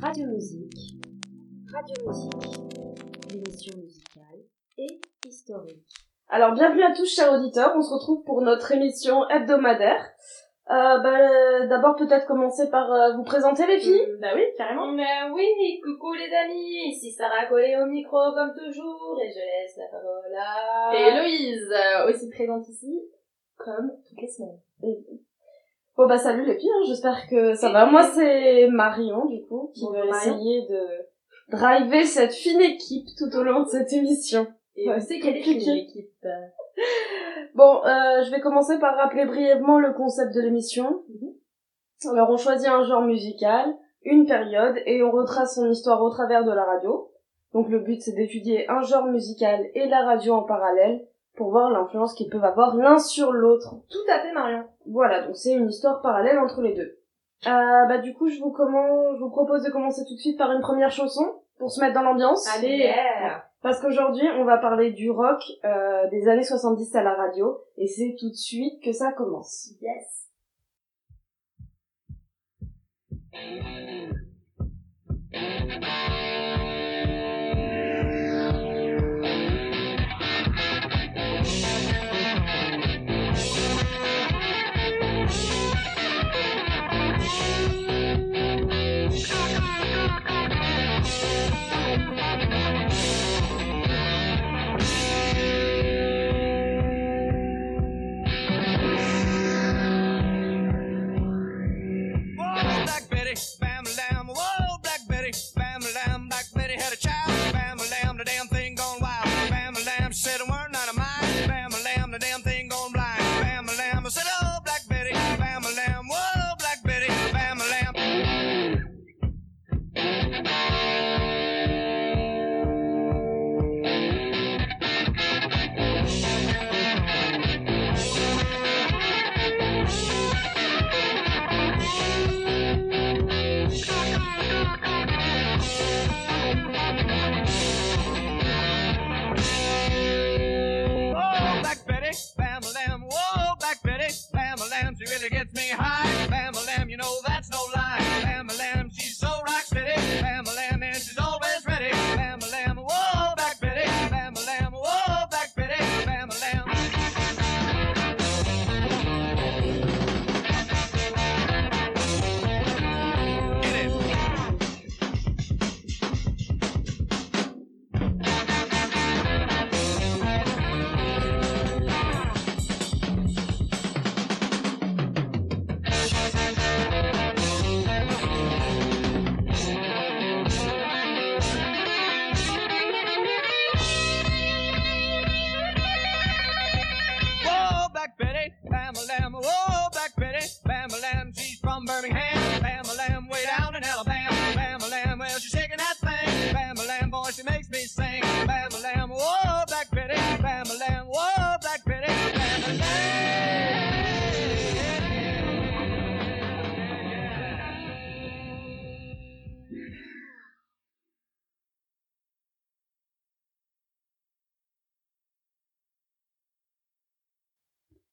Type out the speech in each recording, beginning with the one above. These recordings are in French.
Radio Musique, Radio Musique, l'émission musicale et historique. Alors bienvenue à tous chers auditeurs, on se retrouve pour notre émission hebdomadaire. Euh, bah, D'abord peut-être commencer par euh, vous présenter les filles. bah oui, carrément. Mais oui, coucou les amis, ici Sarah Collet au micro comme toujours, et je laisse la parole à... Et Héloïse, euh, aussi présente ici, comme toutes les semaines. Bon bah salut les filles, hein, j'espère que ça va. Moi c'est Marion du coup, qui va essayer de driver cette fine équipe tout au long de cette émission. Et Ouais, sais quelle est l'équipe Bon, euh, je vais commencer par rappeler brièvement le concept de l'émission. Alors, on choisit un genre musical, une période, et on retrace son histoire au travers de la radio. Donc, le but, c'est d'étudier un genre musical et la radio en parallèle pour voir l'influence qu'ils peuvent avoir l'un sur l'autre. Tout à fait, Marion. Voilà, donc c'est une histoire parallèle entre les deux. Euh, bah, du coup, je vous, comment... je vous propose de commencer tout de suite par une première chanson pour se mettre dans l'ambiance. Allez, Yeah. Parce qu'aujourd'hui, on va parler du rock euh, des années 70 à la radio, et c'est tout de suite que ça commence. yes.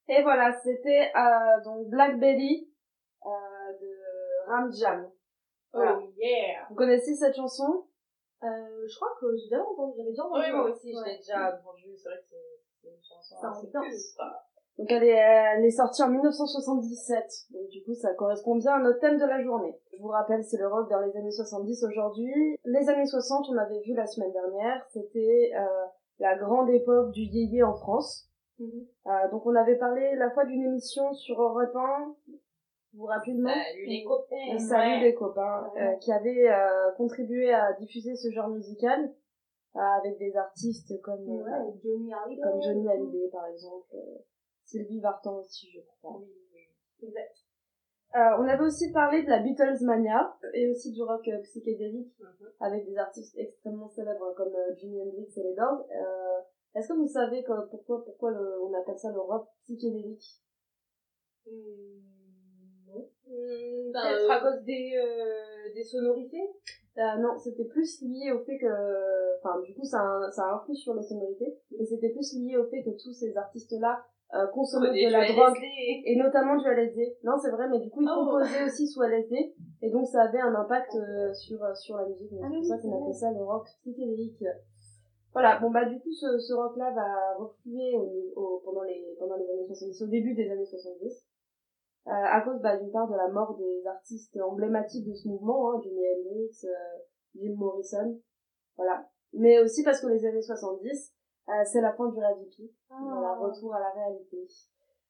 Et voilà, c'était euh, donc Blackberry euh, de Ram Jam. Voilà. Oh yeah. Vous connaissez cette chanson? Euh, je crois que j'ai déjà entendu, j'avais déjà entendu. Oui, moi aussi, je Ouais. l'ai déjà entendu, c'est vrai que c'est une chanson Ça assez ambiance. culte. Donc elle est, elle est sortie en 1977, donc du coup ça correspond bien à notre thème de la journée. Je vous rappelle, c'est le rock dans les années 70 aujourd'hui. Les années 60, on avait vu la semaine dernière, c'était euh, la grande époque du yéyé en France. Euh, donc on avait parlé la fois d'une émission sur Europe 1, vous vous rappelez le nom Salut les copains. Et Salut les copains, euh, qui avait euh, contribué à diffuser ce genre musical euh, avec des artistes comme euh, Ouais, Johnny Hallyday. comme Johnny Hallyday par exemple, euh, Sylvie Vartan aussi je crois. Oui, oui. Exact. Euh, on avait aussi parlé de la Beatles mania et aussi du rock euh, psychédélique Mhm. avec des artistes extrêmement célèbres comme euh, Jimi Hendrix et les Doors. Euh, Est-ce que vous savez que- pourquoi pourquoi le- on appelle ça le rock psychédélique? Non. Hmm, Peut-être bah, à cause des, euh, des sonorités? Euh, non, c'était plus lié au fait que, enfin, du coup, ça, ça influe sur les sonorités, mais c'était plus lié au fait que tous ces artistes-là euh, consommer Des de la drogue LSD. et notamment du LSD. Non, c'est vrai, mais du coup, ils Oh. composaient aussi sous LSD et donc ça avait un impact euh, sur euh, sur la musique. Donc Ah c'est oui, pour ça qu'on appelle ça le rock psychédélique. Voilà, bon bah du coup ce, ce rock là va refluer au, au- pendant les pendant les années 70, au début des années 70. Euh, à cause bah, d'une part de la mort des artistes emblématiques de ce mouvement, hein, Jimi Hendrix, euh, Jim Morrison, voilà. Mais aussi parce que les années 70, euh, c'est la fin du hippie, voilà, retour à la réalité.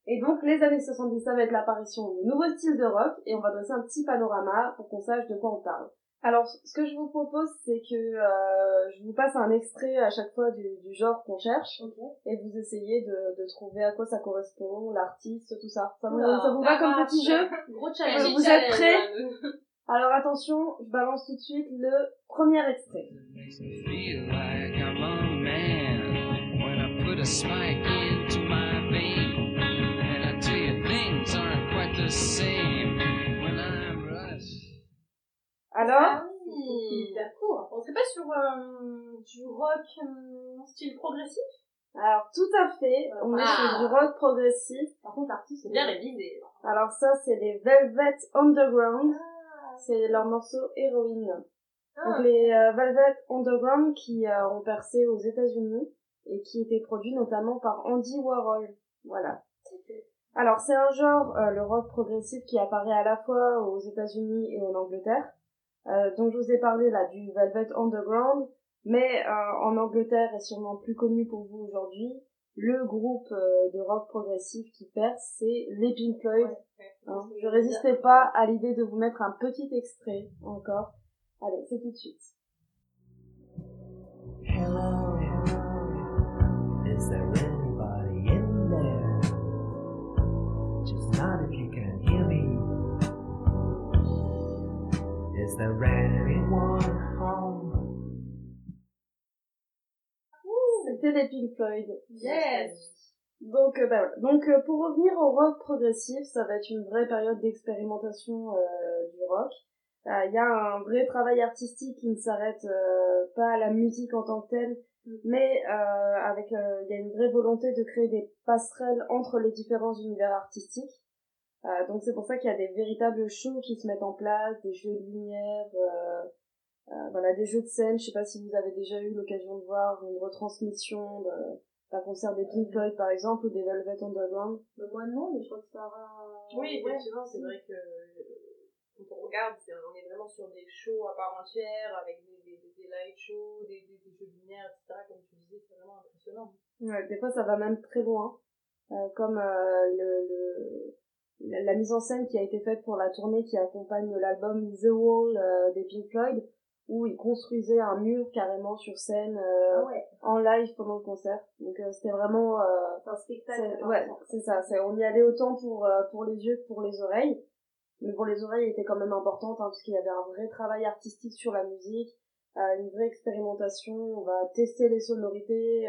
Et donc les années 70, ça va être l'apparition de nouveaux styles de rock, et on va dresser un petit panorama pour qu'on sache de quoi on parle. Alors, ce que je vous propose, c'est que euh, je vous passe un extrait à chaque fois du, du genre qu'on cherche, et vous essayez de, de trouver à quoi ça correspond, l'artiste, tout ça. Ça vous, ça vous va comme marche. petit jeu Gros challenge. Vous êtes prêts Alors attention, je balance tout de suite le premier extrait. Alors, Ah oui, hyper court. On serait pas sur euh, du rock euh, style progressif? Alors tout à fait, on est Ah. sur du rock progressif. Par contre, l'artiste, C'est bien révisé. Alors ça, c'est les Velvet Underground. C'est leur morceau Héroïne. Ah. Donc les euh, Velvet Underground qui euh, ont percé aux États-Unis et qui étaient produits notamment par Andy Warhol. Voilà. Alors c'est un genre, euh, le rock progressif, qui apparaît à la fois aux États-Unis et en Angleterre. Euh, dont je vous ai parlé là du Velvet Underground, mais euh, en Angleterre est sûrement plus connu pour vous aujourd'hui. Le groupe euh, de rock progressif qui perce, c'est les Pink Floyd. Hein, je résistais pas à l'idée de vous mettre un petit extrait encore. Allez, c'est tout de suite. Hello, hello. Is there there anyone home? C'était les Pink Floyd. Yes Donc, euh, bah, voilà. Donc, euh, pour revenir au rock progressif, ça va être une vraie période d'expérimentation euh, du rock. Euh, Il y a un vrai travail artistique qui ne s'arrête euh, pas à la musique en tant que telle, mais euh, avec euh, il y a une vraie volonté de créer des passerelles entre les différents univers artistiques. Euh, donc c'est pour ça qu'il y a des véritables shows qui se mettent en place, des jeux de lumière, euh, euh, voilà, des jeux de scène. Je sais pas si vous avez déjà eu l'occasion de voir une retransmission de- d'un concert des Pink Floyd par exemple ou des Velvet Underground. Mais moi non, mais je crois que ça va. Oui, Ouais. effectivement, c'est vrai que euh, quand on regarde, c'est- on est vraiment sur des shows à part entière, avec des, des, des, des light shows, des, des, des jeux de lumière, etc. Comme tu disais, c'est vraiment impressionnant. Ouais, des fois ça va même très loin, euh, comme euh, le, le la, mise en scène qui a été faite pour la tournée qui accompagne l'album The Wall euh, des Pink Floyd, où ils construisaient un mur carrément sur scène euh, Ah ouais, en live pendant le concert. Donc euh, c'était vraiment euh, c'est un spectacle. part ouais, c'est ça. C'est, on y allait autant pour euh, pour les yeux que pour les oreilles. Mais pour les oreilles était quand même importante hein, parce qu'il y avait un vrai travail artistique sur la musique, euh, une vraie expérimentation. On va tester les sonorités,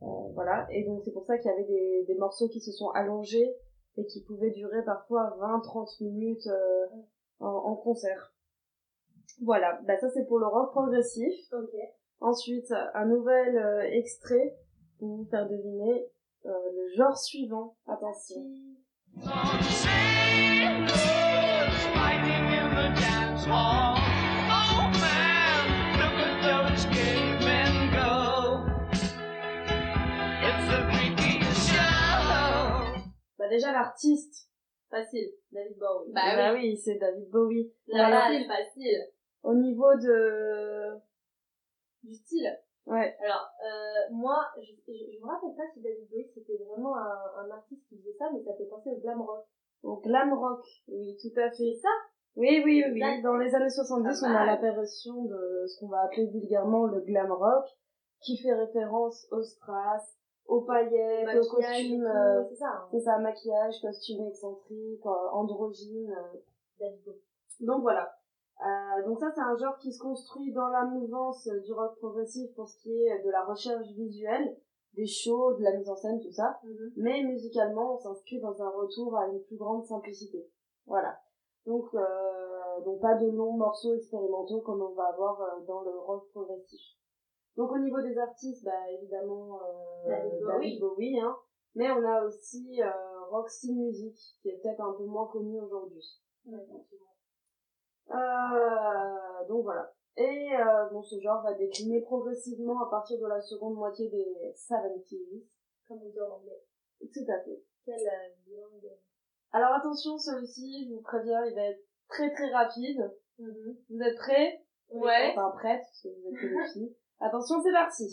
voilà. Et donc c'est pour ça qu'il y avait des, des morceaux qui se sont allongés et qui pouvaient durer parfois 20-30 minutes euh, en, en concert. Voilà, bah ça c'est pour le rock progressif. Ok. Ensuite, un nouvel euh, extrait pour vous faire deviner euh, le genre suivant. Attention. Déjà l'artiste. Facile, David Bowie. Bah oui, c'est David Bowie. La Voilà. facile, facile. Au niveau de... Du style. Ouais. Alors, euh, moi, je, je, je me rappelle pas si David Bowie c'était vraiment un, un artiste qui faisait ça, mais ça fait penser au glam rock. Au glam rock. Oui, tout à fait. Ça? Oui, oui, oui. Dans les années 70, Pas on a mal. l'apparition de ce qu'on va appeler vulgairement le glam rock, qui fait référence au strass, aux paillettes, aux Maquillage et costumes... euh, c'est ça. hein. c'est ça, maquillage, costume excentrique, euh, androgyne. euh. Donc voilà. Euh, donc ça c'est un genre qui se construit dans la mouvance du rock progressif pour ce qui est de la recherche visuelle, des shows, de la mise en scène, tout ça. Mhm. Mais musicalement on s'inscrit dans un retour à une plus grande simplicité. Voilà. Donc, euh, donc pas de longs morceaux expérimentaux comme on va avoir euh, dans le rock progressif. Donc au niveau des artistes, bah évidemment euh, David Bowie. Bowie, hein. Mais on a aussi euh, Roxy Music, qui est peut-être un peu moins connu aujourd'hui. Euh, donc voilà. Et euh, bon, ce genre va décliner progressivement à partir de la seconde moitié des 70s. Comme on dit en anglais. Tout à fait. Quelle euh, bilingue. Alors attention, celui-ci, je vous préviens, il va être très très rapide. Mhm. Vous êtes prêts? Ouais. Enfin prêtes, parce que vous êtes des filles. Attention, c'est parti.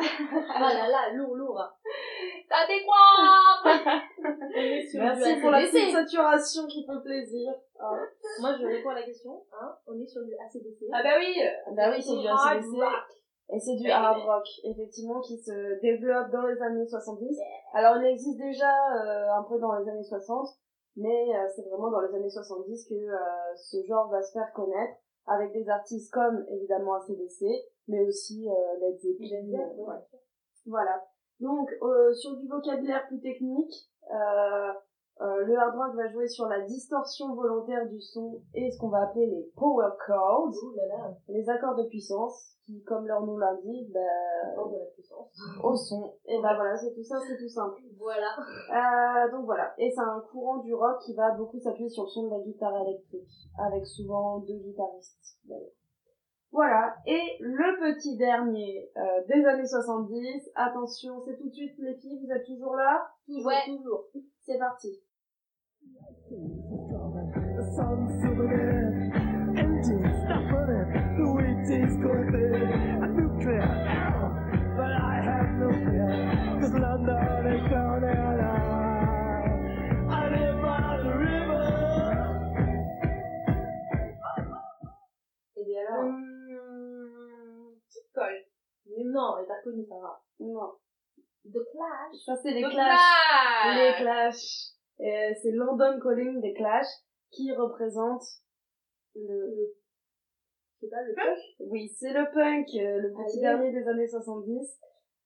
Ah là là, lourd, lourd. Ça décoiffe Merci pour la petite saturation qui fait plaisir. Hein Moi, je réponds à la question. Hein on est sur du ACDC. Ah bah oui Bah oui, c'est du ACDC. Et c'est du Ouais, hard rock, effectivement, qui se développe dans les années 70. Alors, il existe déjà euh, un peu dans les années 60, mais euh, c'est vraiment dans les années 70 que euh, ce genre va se faire connaître, avec des artistes comme, évidemment, ACDC, mais aussi Led Zeppelin. Voilà. Donc, sur du vocabulaire plus technique, le hard rock va jouer sur la distorsion volontaire du son et ce qu'on va appeler les power chords, Ouh là là, les accords de puissance, qui, comme leur nom l'indique, bah, hors de la puissance. au son. Et bah voilà, c'est tout ça, c'est tout simple. Voilà. Euh, donc voilà. Et c'est un courant du rock qui va beaucoup s'appuyer sur le son de la guitare électrique, avec souvent deux guitaristes, d'ailleurs. Voilà. Et le petit dernier euh, des années 70. Attention, c'est tout de suite les filles, vous êtes toujours là? Toujours, Ouais. toujours. C'est parti. But I have no fear, cause London is non, elle est pas connue, ça va. non. The Clash. Ça, c'est les Le Clash. Clash. Les Clash. Euh, c'est London Calling des Clash qui représente le... C'est pas le punk? Oui, c'est le punk, euh, le petit Allez. dernier des années 70,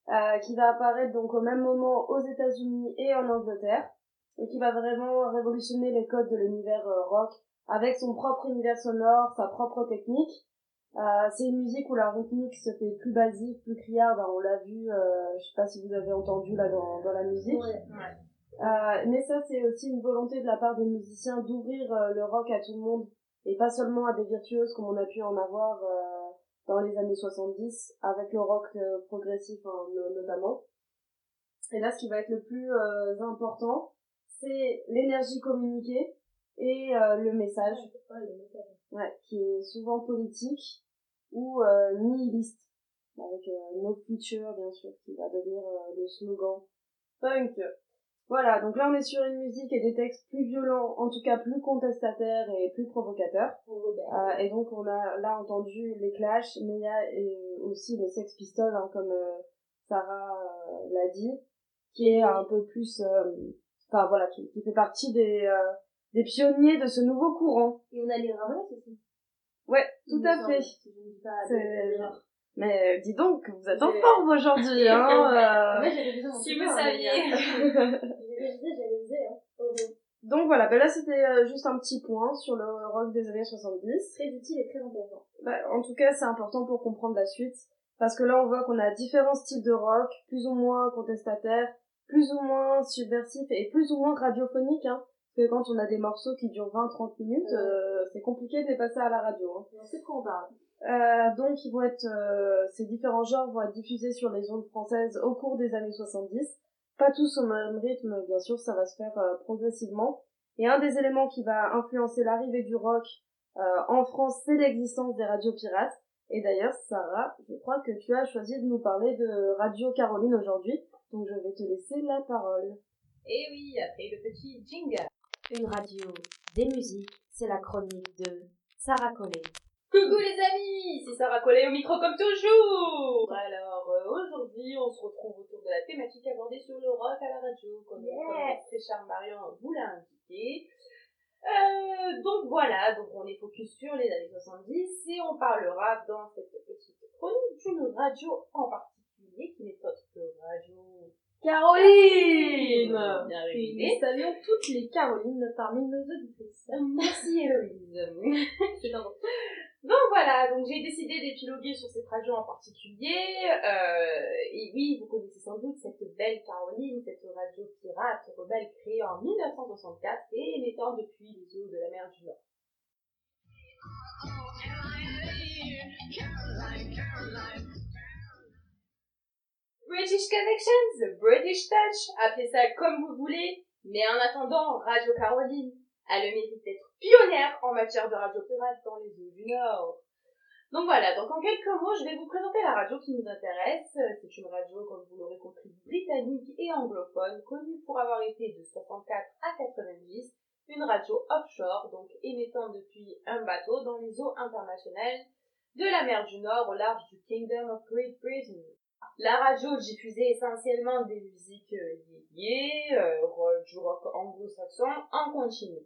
euh, qui va apparaître donc au même moment aux États-Unis et en Angleterre, et qui va vraiment révolutionner les codes de l'univers rock, avec son propre univers sonore, sa propre technique. Euh, c'est une musique où la rythmique se fait plus basique, plus criarde, hein, on l'a vu, euh, je sais pas si vous avez entendu là dans, dans la musique. Ouais. Euh, mais ça, c'est aussi une volonté de la part des musiciens d'ouvrir euh, le rock à tout le monde et pas seulement à des virtuoses comme on a pu en avoir euh, dans les années 70 avec le rock progressif hein, no- notamment. Et là, ce qui va être le plus euh, important, c'est l'énergie communiquée et euh, le message, Ouais, le message. Ouais, qui est souvent politique ou euh, nihiliste, avec euh, No Future bien sûr, qui va devenir euh, le slogan punk. Voilà, donc là on est sur une musique et des textes plus violents, en tout cas plus contestataires et plus provocateurs. Euh, et donc on a là entendu les Clash, mais il y a euh, aussi les Sex Pistols, hein, comme euh, Sarah euh, l'a dit, qui est un peu plus, euh, enfin voilà, qui, qui fait partie des euh, des pionniers de ce nouveau courant. Et on a les Ramones aussi. Ouais, tout à fait. Mais euh, dis donc, vous êtes en forme aujourd'hui, hein. euh. Mon Si vous hein, saviez. Hein. Oh, oh. Donc voilà, ben là c'était euh, juste un petit point sur le rock des années 70. Très utile et très intéressant. Bah, en tout cas, c'est important pour comprendre la suite. Parce que là, on voit qu'on a différents styles de rock, plus ou moins contestataires, plus ou moins subversifs et plus ou moins radiophoniques. Hein. Parce que quand on a des morceaux qui durent 20-30 minutes, Ouais. euh, c'est compliqué de les passer à la radio. Hein. On sait de quoi on parle. Euh, donc, ils vont être, euh, ces différents genres vont être diffusés sur les ondes françaises au cours des années 70. Pas tous au même rythme, bien sûr, ça va se faire euh, progressivement. Et un des éléments qui va influencer l'arrivée du rock euh, en France, c'est l'existence des radios pirates. Et d'ailleurs, Sarah, je crois que tu as choisi de nous parler de Radio Caroline aujourd'hui, donc je vais te laisser la parole. Et oui, après le petit jingle. Une radio, des musiques, c'est la chronique de Sarah Collet. Coucou les amis, c'est Sarah Collet au micro comme toujours. Alors euh, aujourd'hui, on se retrouve autour de la thématique abordée sur le rock à la radio, comme, Yes. comme cher Marion vous l'a indiqué. Euh, donc voilà, donc on est focus sur les années 70 et on parlera dans cette petite chronique d'une radio en particulier qui n'est autre que Radio Caroline Bien nous saluons toutes les Carolines parmi nos auditrices. Merci Héloïse. C'est un Donc voilà, donc j'ai décidé d'épiloguer sur cette radio en particulier. Euh, et oui, vous connaissez sans doute cette belle Caroline, cette radio pirate rebelle créée en 1964 et émettant depuis les eaux de la mer du Nord. British Connections, British Touch, appelez ça comme vous voulez, mais en attendant, Radio Caroline a le mérite d'être pionnière en matière de radio pirate dans les eaux du Nord. Donc voilà, donc en quelques mots, je vais vous présenter la radio qui nous intéresse. C'est une radio, comme vous l'aurez compris, britannique et anglophone, connue pour avoir été de 64 à 90, une radio offshore, donc émettant depuis un bateau dans les eaux internationales de la mer du Nord au large du Kingdom of Great Britain. La radio diffusait essentiellement des musiques euh, yéyé, euh, ro- du rock anglo-saxon en continu.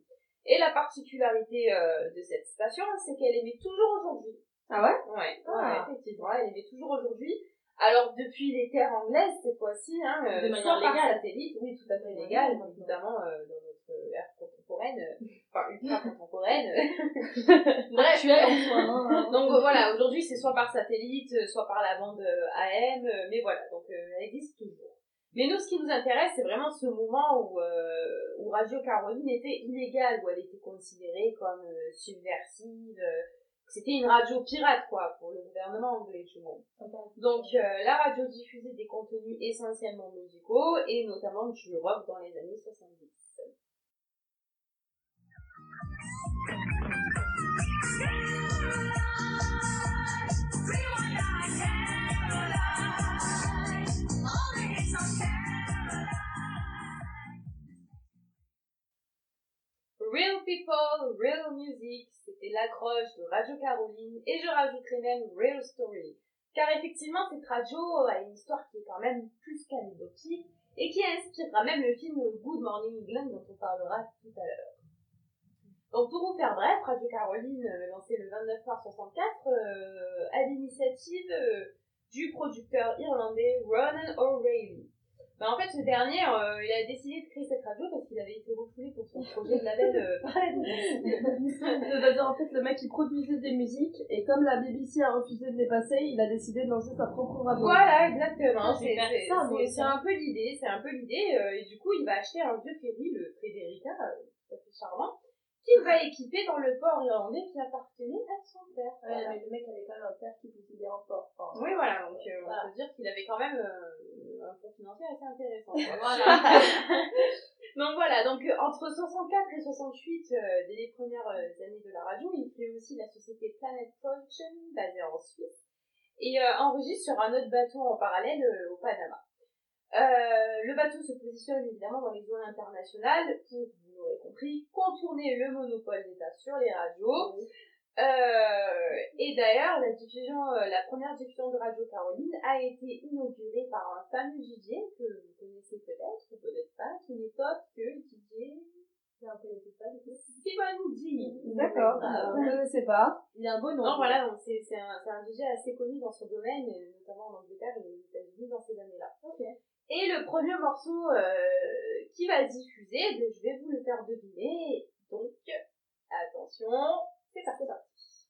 Et la particularité euh, de cette station, c'est qu'elle émet toujours aujourd'hui. Ah ouais? Ouais, Ah. ouais, effectivement, elle émet toujours aujourd'hui. Alors depuis les terres anglaises cette fois-ci, hein, euh, De manière soit par légale. satellite, oui tout à fait légal, évidemment euh, dans notre ère contemporaine, euh, enfin ultra contemporaine. Bref, Actuel en soi. Hein. donc euh, voilà, aujourd'hui c'est soit par satellite, euh, soit par la bande euh, AM, euh, mais voilà, donc euh, elle existe toujours. Mais nous, ce qui nous intéresse, c'est vraiment ce moment où, euh, où Radio Caroline était illégale, où elle était considérée comme euh, subversive. euh, c'était une radio pirate, quoi, pour le gouvernement anglais, du moins. Donc, euh, la radio diffusait des contenus essentiellement musicaux, et notamment du rock dans les années 70. Real People, Real Music, c'était l'accroche de Radio Caroline, et je rajouterai même Real Story. Car effectivement, cette radio a une histoire qui est quand même plus qu'anecdotique, et qui inspirera même le film Good Morning England dont on parlera tout à l'heure. Donc pour vous faire bref, Radio Caroline, euh, lancée le 29 mars 64, euh, à l'initiative euh, du producteur irlandais Ronan O'Reilly. Ben, en fait, ce dernier, euh, il a décidé de créer cette radio parce qu'il avait été refoulé pour son projet de label euh, par la BBC. C'est-à-dire en fait le mec il produisait des musiques et comme la BBC a refusé de les passer, il a décidé de lancer sa propre radio. Voilà, exactement. Vais C'est un peu l'idée, c'est un peu l'idée. euh, et du coup, il va acheter un vieux ferry, le Frederica, euh, tout à fait charmant, qu'il va équiper dans le port irlandais qui appartenait à son père. Ouais, Voilà. mais le mec avait quand même un père qui possédait un fort. Enfin, Oui, voilà, donc euh, Voilà. on peut dire qu'il avait quand même euh, un fonds financier assez intéressant. Voilà. donc voilà, donc euh, entre 64 et 68, euh, dès les premières années de la radio, il crée aussi la société Planet Production, basée en Suisse, et enregistre sur un autre bateau en parallèle au Panama. Le bateau se positionne évidemment dans les zones internationales pour, l'aurez compris, contourner le monopole d'État sur les radios. Euh, et d'ailleurs, la diffusion, euh, la première diffusion de Radio Caroline a été inaugurée par un fameux DJ que vous connaissez peut-être ou peut-être pas, qui n'est autre que DJ Non, vous connaissez pas, du coup. Simon G. D'accord, Ah, je ne connaissais pas. Il a un beau nom. Non, voilà, donc c'est c'est un, c'est un DJ assez connu dans son domaine, euh, notamment en Angleterre et aux États-Unis dans ces années-là. Ok. Et le premier morceau euh, qui va diffuser, ben, je vais vous le faire deviner. Donc, attention, c'est parti.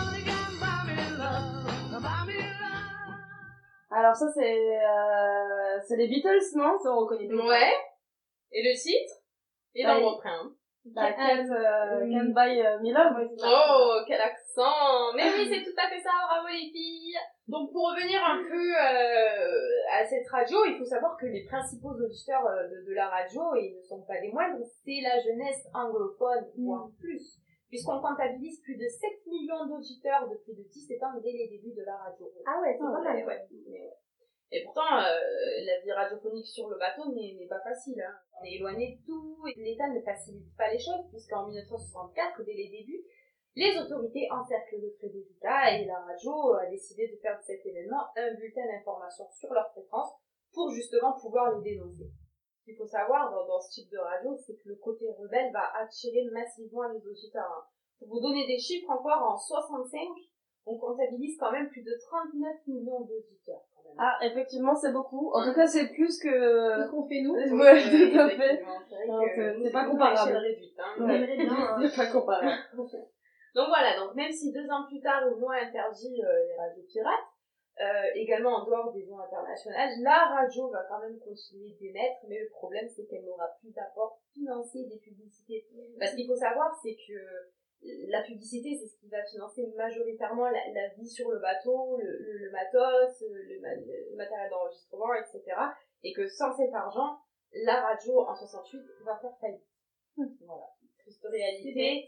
Don't need Alors ça c'est euh, c'est les Beatles non? Ça on reconnaît bien. Ouais. Et le titre? Et dans Bah, il- refrain. Bah, Can't, euh, Oui. Can't Buy euh, Me Love. Oh, quel accent Mais oui, c'est tout à fait ça, bravo les filles Donc pour revenir un peu euh, à cette radio, il faut savoir que les principaux auditeurs euh, de, de la radio, et ils ne sont pas des moindres, c'est la jeunesse anglophone, voire plus. Puisqu'on comptabilise plus de 7 millions d'auditeurs depuis de 17 ans dès les débuts de la radio. Ah ouais, c'est pas mal. Ouais. Et pourtant, euh, la vie radiophonique sur le bateau n'est n'est pas facile. Hein. On est éloigné de tout et l'État ne facilite pas les choses puisqu'en 1964, dès les débuts, les autorités encerclent le Frédérica et la radio a décidé de faire de cet événement un bulletin d'information sur leur fréquence pour justement pouvoir les dénoncer. Qu'il faut savoir dans, dans ce type de radio, c'est que le côté rebelle va attirer massivement les auditeurs. hein. Pour vous donner des chiffres encore, en 65, on comptabilise quand même plus de 39 millions d'auditeurs. Ah, effectivement, c'est beaucoup. En tout cas, c'est plus que... Ce qu'on fait nous. Ouais, Euh, tout à fait. c'est c'est pas comparable. réduite, hein. Hein. C'est pas comparable. Donc voilà, donc même si deux ans plus tard, une loi interdit euh, les radios pirates, euh, également en dehors des ondes internationales, la radio va quand même continuer d'émettre, mais le problème c'est qu'elle n'aura plus d'apport financier des publicités. Parce qu'il faut savoir, c'est que la publicité, c'est ce qui va financer majoritairement la, la vie sur le bateau, le, le, le matos, le, ma- le matériel d'enregistrement, etc. Et que sans cet argent, la radio en 68 va faire faillite. Voilà, triste réalité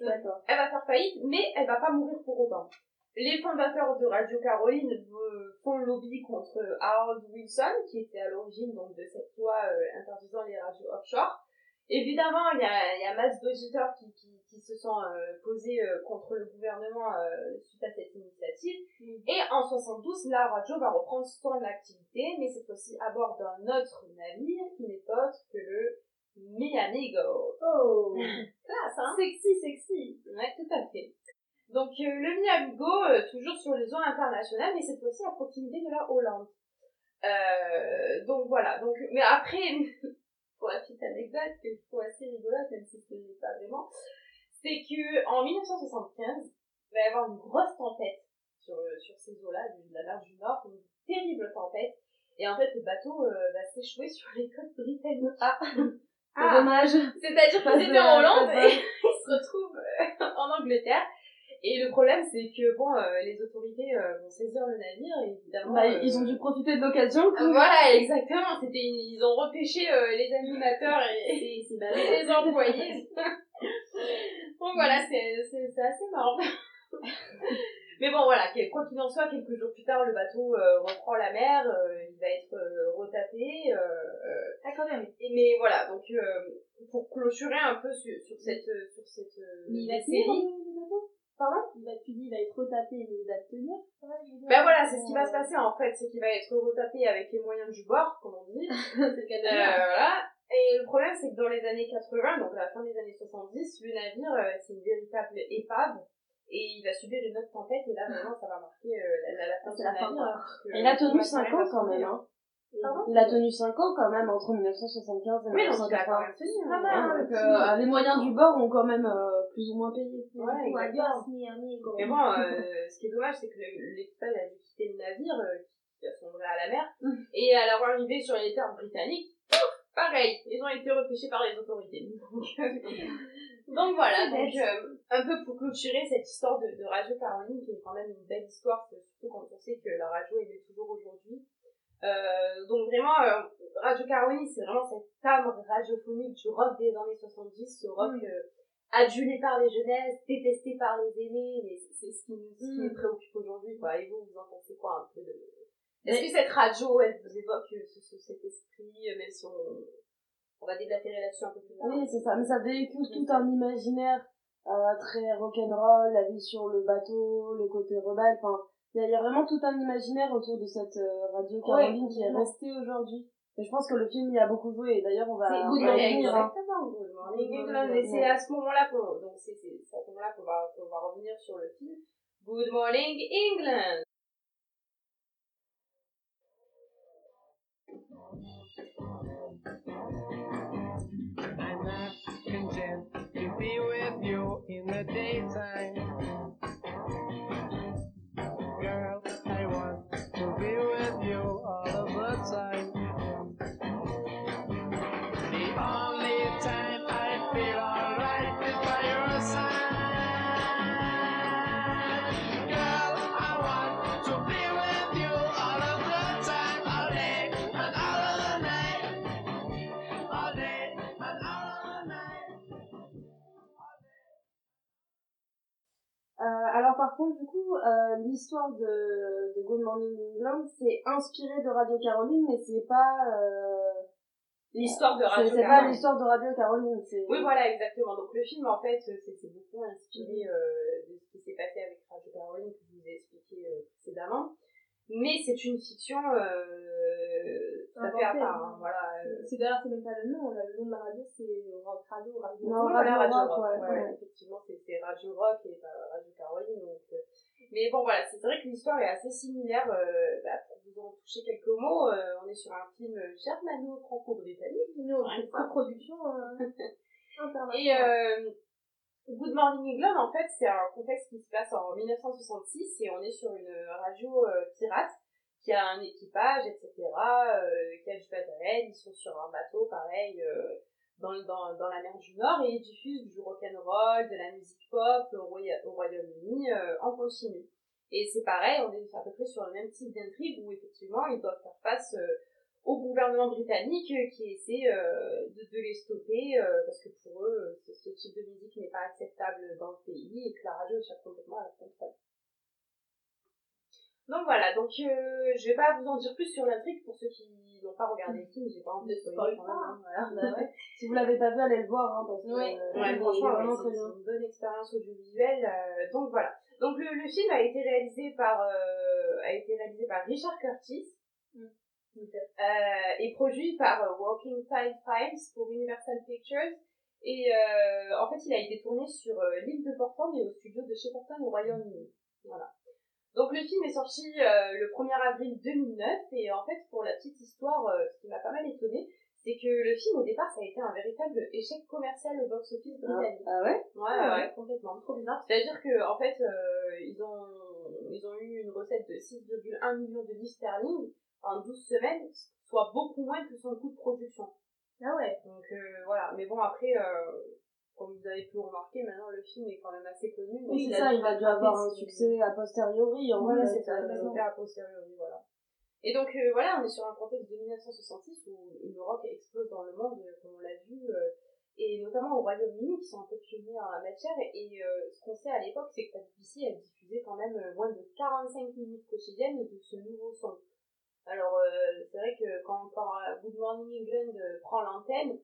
elle va faire faillite, mais elle va pas mourir pour autant. Les fondateurs de Radio Caroline euh, font lobby contre Harold Wilson, qui était à l'origine donc de cette loi euh, interdisant les radios offshore. Évidemment, il y a, y a masse d'auditeurs qui, qui, qui se sont euh, posés euh, contre le gouvernement euh, suite à cette initiative. Et en 72, la radio va reprendre son activité, mais cette fois-ci à bord d'un autre navire qui n'est autre que le Mi Amigo. Oh. Classe, hein? Sexy, sexy. Ouais, tout à fait. Donc, euh, le Mi Amigo, euh, toujours sur les eaux internationales, mais cette fois-ci à proximité de la Hollande. Euh, donc voilà. Donc, mais après, pour la petite anecdote que je trouve assez rigolote, même si ce n'est pas vraiment, c'est que en 1975, il va y avoir une grosse tempête sur, euh, sur ces eaux-là, de la mer du Nord, une terrible tempête. Et en fait, le bateau euh, va s'échouer sur les côtes britanniques. Ah, c'est Ah. dommage. C'est-à-dire qu'ils étaient en Hollande et ils se retrouvent euh, en Angleterre. Et le problème, c'est que bon, euh, les autorités euh, vont saisir le navire, et évidemment. Bah, euh, ils ont dû profiter de l'occasion. ah, Voilà, exactement. C'était, une- ils ont repêché euh, les animateurs et, C'est et les employés. Donc voilà, c'est, c'est, c'est assez marrant. Mais bon, voilà, quoi qu'il en soit, quelques jours plus tard, le bateau euh, reprend la mer, euh, il va être retapé. Ah, quand même. et mais voilà, donc pour clôturer un peu sur, sur cette sur cette Mais il va série. tenir le bateau? Pardon va, Tu dis il va être retapé, mais il va tenir Ben voilà, c'est ce qui va se passer en fait, c'est qu'il va être retapé avec les moyens du bord, comme on dit. C'est le cas de Euh, voilà. Et le problème, c'est que dans les années 80, donc à la fin des années 70, le navire, euh, c'est une véritable épave. Et il va subir une autre tempête, et là, vraiment, ça va marquer euh, la, la, la fin fin, navire. il a euh, tenu le 5 matériel ans quand même. Hein. Pardon Il a tenu 5 ans quand même entre 1975 et Oui, donc il a quand 1980. même tenu. Pas hein. mal, euh, les moyens du bord ont quand même euh, plus ou moins payé. Ouais, Ou adios, mi amigo. Mais bon, euh, ce qui est dommage, c'est que le- l'équipage a dû quitter le navire, euh, qui a sombré à la mer, et à leur arrivée sur les terres britanniques, pouf, pareil, ils ont été repêchés par les autorités. Donc, euh, donc voilà, donc euh, un peu pour clôturer cette histoire de, de Radio Caroline, qui est quand même une belle histoire, surtout quand on sait que la radio est toujours aujourd'hui. Euh, donc vraiment, euh, Radio Caroline, c'est vraiment cette âme radiophonique du rock des années 70, ce rock euh, adulé par les jeunesses, détesté par les aînés, mais c'est ce qui, nous- ce qui nous préoccupe aujourd'hui, quoi. Et vous, vous en pensez quoi un peu de... Est-ce que cette radio, elle vous évoque euh, ce, ce- cet esprit, euh, même si on, on va déblatérer là-dessus un peu plus tard? Oui, c'est ça. Mais ça véhicule tout un imaginaire euh, très rock'n'roll, la vie sur le bateau, le côté rebelle. Enfin, il y, a- il y a vraiment tout un imaginaire autour de cette euh, radio Caroline qui est restée aujourd'hui. Et je pense que le film y a beaucoup joué. Et d'ailleurs, on va, C'est Good Morning, hein. Exactement, Good Morning Good England. Morning, Et c'est à ce moment-là qu'on, donc c'est, c'est c'est à ce moment-là qu'on va, qu'on va revenir sur le film. Good Morning England. I'm not content to be with you in the daytime. Par contre, du coup, euh, l'histoire de, de Good Morning England, c'est inspiré de Radio Caroline, mais c'est pas... Euh, L'histoire de Radio c'est pas Caroline. l'histoire de Radio Caroline. Oui, voilà, exactement. Donc le film, en fait, c'est c'est beaucoup inspiré euh, de ce qui s'est passé avec Radio Caroline, que je vous ai expliqué euh, précédemment. Mais c'est une fiction euh, tout à fait à part, hein. hein, voilà. euh, C'est d'ailleurs, c'est même pas le nom, le nom de la radio, c'est Rock Radio, Radio Non, Radio voilà, Radio Rock, Rock, ouais, ouais, ouais. effectivement, c'est c'est Radio Rock et pas Radio Caroline. Donc, euh, Mais bon, voilà, c'est vrai que l'histoire est assez similaire. euh, bah, pour vous en toucher quelques mots, euh, on est sur un film germano-franco-britannique. Une Ouais, coproduction euh, internationale. Et euh, Good Morning England, en fait, c'est un contexte qui se passe en 1966 et on est sur une radio euh, pirate qui a un équipage, etc., euh, qui a du matériel, ils sont sur un bateau, pareil, euh, dans, dans, dans la mer du Nord et ils diffusent du rock'n'roll, de la musique pop au, Roya- au Royaume-Uni euh, en continu. Et c'est pareil, on est à peu près sur le même type d'intrigue où effectivement ils doivent faire face euh, au gouvernement britannique euh, qui essaie euh, de, de les stopper euh, parce que pour eux ce, ce type de musique n'est pas acceptable dans le pays et que la radio échappe complètement à leur contrôle. Donc voilà, donc euh, je vais pas vous en dire plus sur l'intrigue pour ceux qui n'ont pas regardé le film, j'ai pas envie de spoiler quand même, hein, voilà. Bah ouais. Si vous l'avez pas vu, allez le voir, hein, parce que euh, Ouais, franchement, vraiment c'est une bonne expérience audiovisuelle. euh, donc voilà. Donc le, le film a été réalisé par euh, a été réalisé par Richard Curtis Mm. et produit par Walking Tide Films pour Universal Pictures. Et en fait, il a été tourné sur l'île de Portland et au studio de Shepperton au Royaume-Uni. Voilà. Donc le film est sorti euh, le 1er avril 2009 et en fait pour la petite histoire, euh, ce qui m'a pas mal étonné, c'est que le film au départ ça a été un véritable échec commercial au box-office britannique. Ah ouais? Ouais, ouais, ouais, complètement. Trop bizarre. C'est-à-dire que, en fait, euh, ils ont, ils ont eu une recette de 6,1 millions de livres sterling en 12 semaines, soit beaucoup moins que son coût de production. Ah ouais. Donc, euh, voilà. Mais bon, après, euh, avez pu remarquer, maintenant, le film est quand même assez connu. Oui, c'est a ça, il va dû avoir un succès a posteriori. En voilà, c'est ça, euh, a posteriori, voilà. Et donc, euh, voilà, on est sur un contexte de 1966 où le rock explose dans le monde, euh, comme on l'a vu, euh, et notamment au Royaume-Uni, qui sont un peu pionniers en la matière. Et euh, ce qu'on sait à l'époque, c'est que la BBC, elle diffusait quand même moins de 45 minutes quotidiennes de ce nouveau son. Alors, c'est vrai que quand, quand Good Morning England prend l'antenne,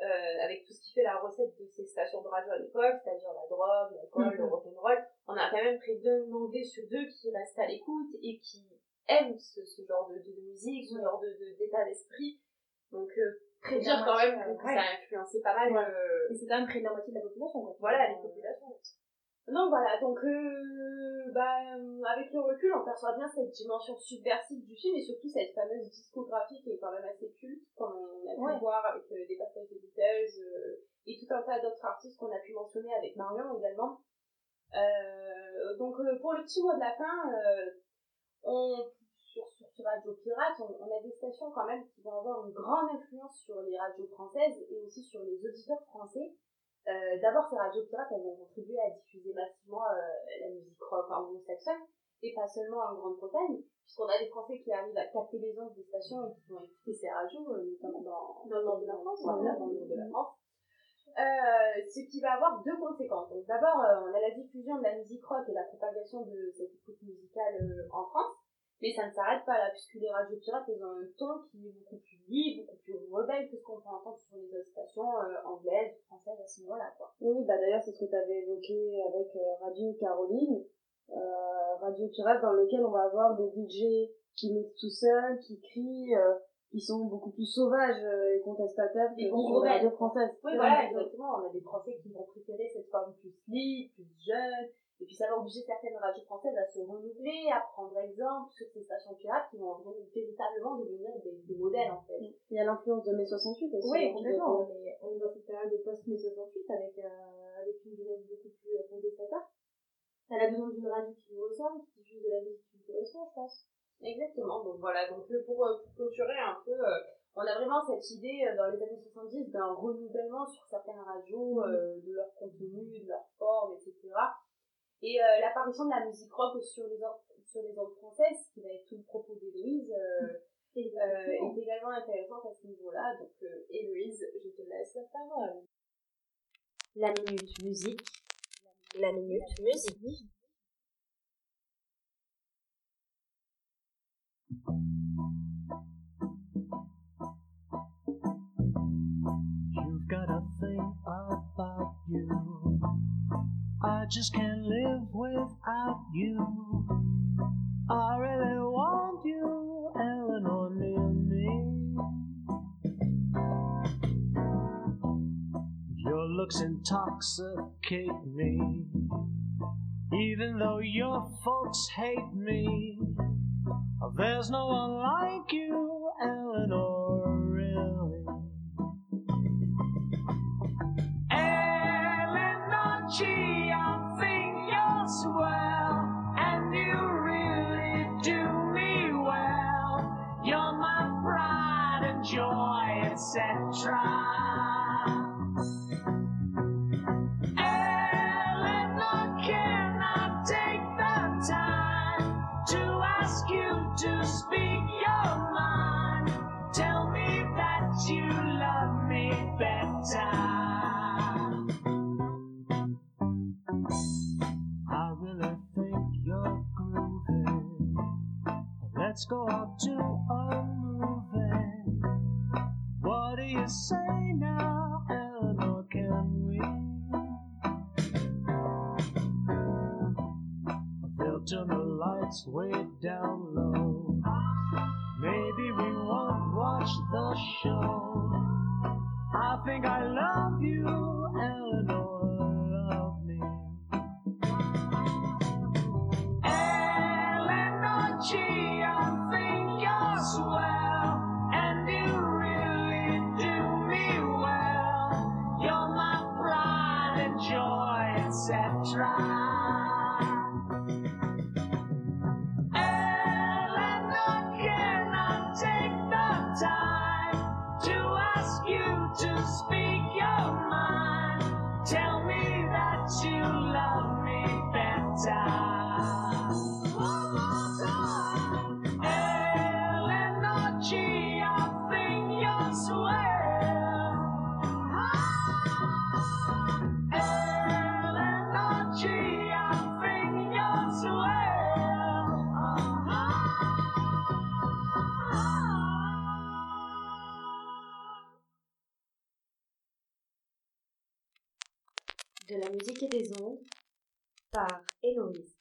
euh, avec tout ce qui fait la recette de ces stations de radio à l'époque, c'est-à-dire la drogue, l'alcool, le Mhm. rock'n'roll, on a quand même près d'un anglais sur deux qui restent à l'écoute et qui aiment ce, ce genre de, de musique, ce genre de, de- d'état d'esprit. Donc, euh, de dire quand même que, euh, ça a influencé pas mal Ouais. euh, Et c'est quand même près de la moitié de la population, quoi. voilà, les populations. Donc voilà, donc euh, bah, euh, avec le recul, on perçoit bien cette dimension subversive du film et surtout cette fameuse discographie qui est quand même assez culte, comme on a pu Ouais. voir avec euh, des passages des Beatles euh, et tout un tas d'autres artistes qu'on a pu mentionner avec Marion également. Donc pour le petit mot de la fin, on, sur, sur, sur Radio Pirate, on, on a des stations quand même qui vont avoir une grande influence sur les radios françaises et aussi sur les auditeurs français. Euh, D'abord, ces radios pirates, elles vont contribuer à diffuser massivement euh, la musique rock anglo-saxonne, et pas seulement en Grande-Bretagne, puisqu'on a des Français qui arrivent à capter les ondes des stations et qui vont écouter ces radios, euh, notamment dans, dans le nord de la France, dans le nord de la France. Euh, ce qui va avoir deux conséquences. Donc d'abord, euh, on a la diffusion de la musique rock et la propagation de cette écoute musicale euh, en France, mais ça ne s'arrête pas là, puisque les radios pirates, elles ont un ton qui est beaucoup plus libre, beaucoup plus rebelle que ce qu'on peut entendre sur les autres stations euh, anglaises, françaises à ce niveau-là, quoi. Oui, bah d'ailleurs, c'est ce que tu avais évoqué avec euh, Radio Caroline, euh, Radio Pirate, dans lequel on va avoir des DJ qui mixent tout seuls, qui crient, euh, qui sont beaucoup plus sauvages euh, et contestataires que Ils vont sur les radios françaises. Oui, voilà, exactement. On a des Français qui vont préférer cette forme plus libre, plus jeune. Et puis ça va obliger certaines radios françaises à se renouveler, à prendre exemple sur ces stations pirates qui vont véritablement devenir des, des modèles en fait. Il y a l'influence de mai 68 aussi. Oui, hein, complètement. On est, on est dans cette période de post-mai 68 avec, euh, avec une jeunesse beaucoup plus euh, contestataire. Elle a besoin d'une radio qui lui ressemble, qui diffuse de la musique qui lui correspond, je pense. Exactement. Donc voilà, donc pour, euh, pour clôturer un peu, euh, on a vraiment cette idée euh, dans les années 70 d'un renouvellement sur certaines radios, euh, de leur contenu, de leur forme, etc. Et euh, l'apparition de la musique rock sur les ordres, sur les ordres françaises, qui va être tout le propos d'Héloïse, euh, euh, est également intéressante à ce niveau-là. Donc euh, Héloïse, je te laisse la parole. La minute musique. La minute musique. You've got a thing about you. just can't live without you. I really want you, Eleanor, near me. Your looks intoxicate me, even though your folks hate me. There's no one like you, Eleanor. De la musique et des ondes par Héloïse.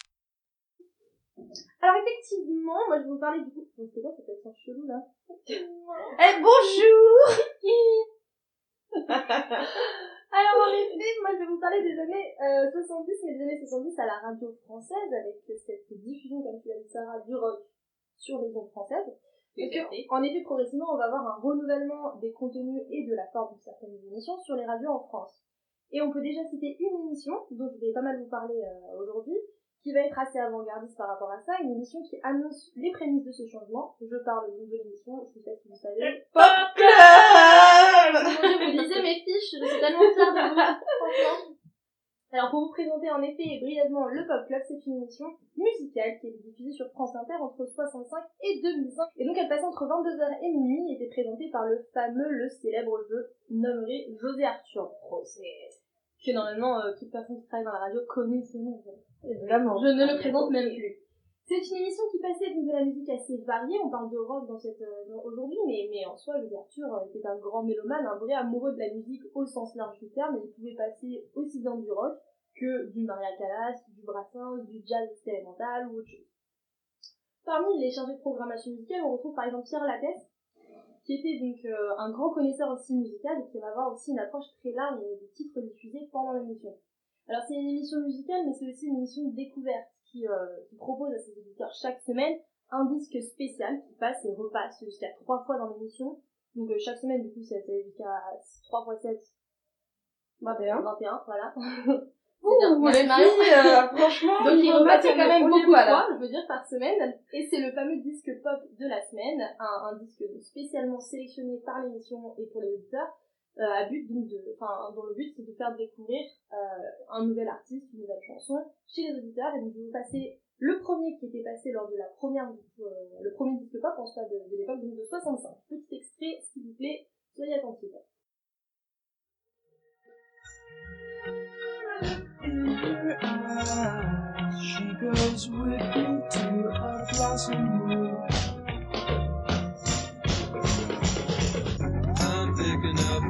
Alors effectivement, moi je vais vous parler du coup. C'est quoi cet accent chelou là? Eh bonjour Alors en effet, moi je vais vous parler des années euh, 70, mais des années 70 à la radio française, avec cette diffusion, comme tu l'as dit Sarah, du rock sur les ondes françaises. Parce que, en effet, progressivement, on va avoir un renouvellement des contenus et de la forme de certaines émissions sur les radios en France. Et on peut déjà citer une émission, dont je vais pas mal vous parler euh, aujourd'hui, qui va être assez avant-gardiste par rapport à ça, une émission qui annonce les prémices de ce changement. Je parle d'une nouvelle émission, je sais pas si vous savez. Pop Club vous lisez mes fiches, je suis tellement fière de vous. Alors pour vous présenter en effet et brièvement le Pop Club, c'est une émission musicale qui est diffusée sur France Inter entre 65 et 2005. Et donc elle passait entre 22h et minuit et était présentée par le fameux, le célèbre jeu nommé José Arthur. Oh, c'est- que normalement euh, toute personne qui travaille dans la radio connaît ce nom. Évidemment. Je ne le présente même plus. C'est une émission qui passait donc de la musique assez variée, on parle de rock dans cette euh, aujourd'hui, mais, mais en soi, Arthur euh, était un grand mélomane, un vrai amoureux de la musique au sens large du terme, et il pouvait passer aussi bien du rock que du Maria Callas, du Brassens, du jazz expérimental ou autre chose. Parmi les chargés de programmation musicale, on retrouve par exemple Pierre Lattès, qui était donc euh, un grand connaisseur aussi musical et qui va avoir aussi une approche très large des titres diffusés pendant l'émission. Alors c'est une émission musicale, mais c'est aussi une émission de découverte qui, euh, qui propose à ses auditeurs chaque semaine un disque spécial qui passe et repasse jusqu'à trois fois dans l'émission. Donc euh, chaque semaine, du coup, ça fait jusqu'à 3 fois 7, 21. 21, voilà. Ouh, les filles, euh, franchement, Donc il repassait quand même beaucoup là. fois, je veux dire, par semaine. Et c'est le fameux disque pop de la semaine, un, un disque spécialement sélectionné par l'émission et pour les auditeurs, euh, à but donc de, enfin, dont le but c'est de faire découvrir euh, un nouvel artiste, une nouvelle chanson chez les auditeurs. Et donc je vais vous passer le premier qui était passé lors de la première, euh, le premier disque pop en soi de, de l'époque, donc de 65. Petit extrait, s'il vous plaît, soyez attentifs. Her eyes, she goes with me to a blossom room. I'm picking up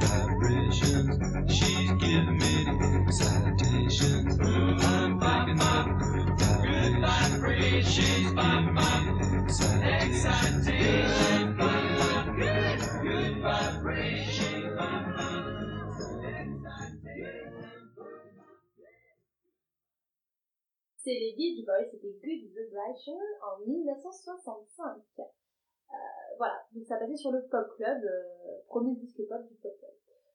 vibrations. She's giving me excitations. I'm. She's. C'est les Beach Boys, c'était Good Vibration en 1965. Euh, voilà, donc ça passait sur le Pop Club, euh, premier disque pop du Pop Club.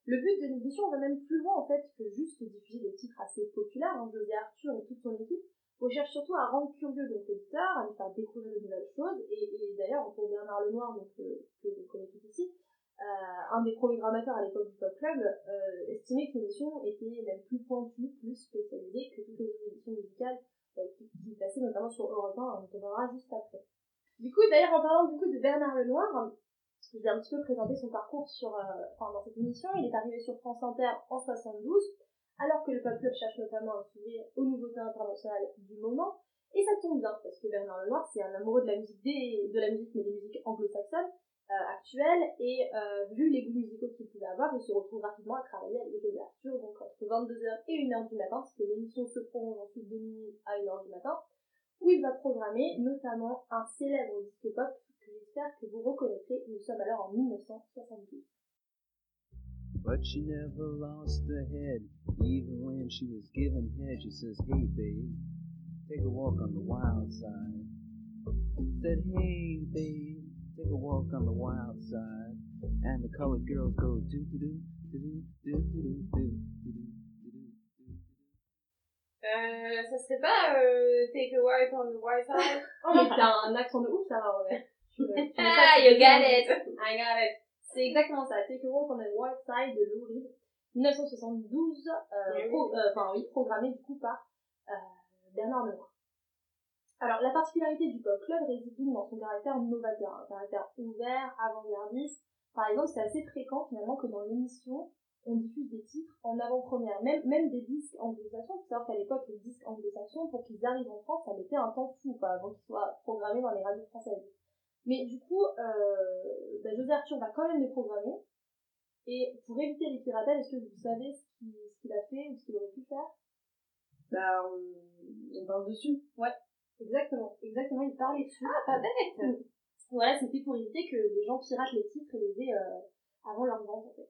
Le but de l'émission va même plus loin en fait que juste diffuser des titres assez populaires. Hein. José Arthur et toute son équipe recherchent surtout à rendre curieux donc l'auditeur, à lui faire découvrir de nouvelles choses. Et, et d'ailleurs, pour Bernard Lenoir, donc, euh, que vous connaissez ici, un des programmateurs à l'époque du Pop Club estimait que l'émission était même plus pointue, plus spécialisée que toutes les autres émissions musicales qui, qui passaient notamment sur Europe 1, on en parlera juste après. Du coup, d'ailleurs, en parlant du coup de Bernard Lenoir, je ai un petit peu présenté son parcours sur, euh, enfin, dans cette émission. Il est arrivé sur France Inter en 72, alors que le Pop Club cherche notamment à s'ouvrir aux nouveautés internationales du moment. Et ça tombe bien, parce que Bernard Lenoir, c'est un amoureux de la musique, de la musique, mais des musiques anglo-saxonnes, euh, actuelles, et euh, vu les goûts musicaux qu'il pouvait avoir, il se retrouve rapidement à travailler avec José Arthur, donc entre 22h et 1h du matin, parce que l'émission se prolonge ensuite de minuit à 1h du matin, où il va programmer notamment un célèbre disque pop que j'espère que vous reconnaîtrez. Nous sommes alors en 1972. But she never lost her head, even when she was given head. She says, Hey, babe, take a walk on the wild side. Said, Hey, babe, take a walk on the wild side. And the colored girls go do do do do do do do do do do do do. Euh, ça serait pas euh, Take a White on the White Side Oh, mais t'as un accent de ouf, ça va, ouais. Ah, you got it I got it. C'est exactement ça. Take a Walk on the White Side de Lou Reed. 1972, euh, pro- euh, enfin oui, programmé du coup par euh, Bernard Lenoir. Alors, la particularité du Pop Club réside donc dans son caractère novateur, un caractère ouvert, avant-gardiste. Par exemple, c'est assez fréquent finalement que dans l'émission, on diffuse des titres en avant-première, même, même des disques anglo-saxons. Savoir qu'à l'époque, les disques anglo-saxons, pour qu'ils arrivent en France, ça mettait un temps fou, quoi, avant qu'ils soient programmés dans les radios françaises. Mais du coup, euh, bah, José Arthur va quand même les programmer. Et pour éviter les piratages, est-ce que vous savez ce qu'il ce qu'il a fait ou ce qu'il aurait pu faire? Bah, on, on parle dessus. Exactement, exactement, il parlait dessus. Ah, pas bête Voilà, c'était pour éviter que les gens piratent les titres et les aient euh, avant leur vente en fait.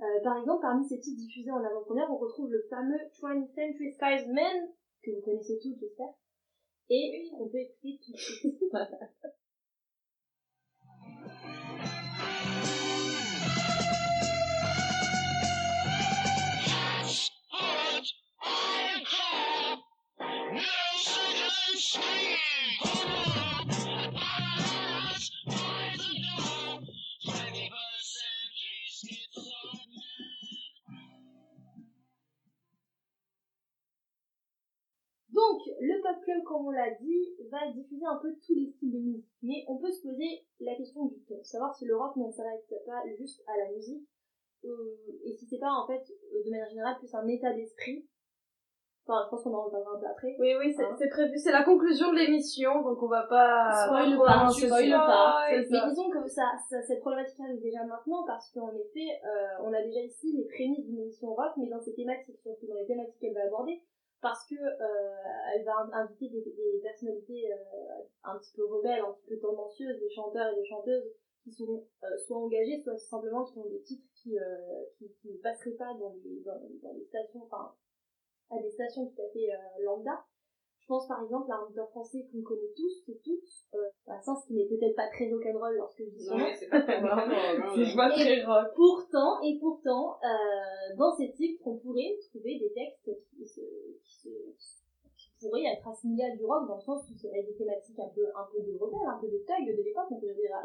Euh, par exemple, parmi ces titres diffusés en avant-première, on retrouve le fameux 20th Century Skies Men, que vous connaissez tous, j'espère, et qu'on peut écouter tout de suite. Donc, le Pop Club, comme on l'a dit, va diffuser un peu tous les styles de musique. Mais on peut se poser la question du ton, savoir si le rock ne s'arrête pas juste à la musique, euh, et si c'est pas en fait, euh, de manière générale, plus un état d'esprit. Enfin, je pense qu'on en reparlera un peu après. Oui, oui, c'est Hein c'est prévu. C'est la conclusion de l'émission, donc on va pas... Spoil pas, spoil pas. Mais disons que ça, ça- cette problématique arrive déjà maintenant parce qu'en effet, euh, on a déjà ici les prémices d'une émission rock, mais dans ses thématiques, surtout dans les thématiques qu'elle va aborder, parce que euh, elle va inviter des, des personnalités euh, un petit peu rebelles, un petit peu tendancieuses, des chanteurs et des chanteuses qui sont euh, soit engagés, soit simplement qui ont des titres qui, euh, qui, qui ne passeraient pas dans les, dans, dans les stations, enfin, à des stations tout à fait euh, lambda. Je pense par exemple à un auteur français qu'on connaît tous et toutes, euh, Vincent, ce qui n'est peut-être pas très rock'n'roll lorsque je dis son nom. c'est pas très. C'est pas très rock. Pourtant, et pourtant, euh, dans ces titres, on pourrait trouver des textes qui, se, qui, se, qui pourraient être assimilés à du rock dans le sens où c'est des thématiques un peu, un peu de rebelle, un peu de thug de l'époque, on pourrait dire.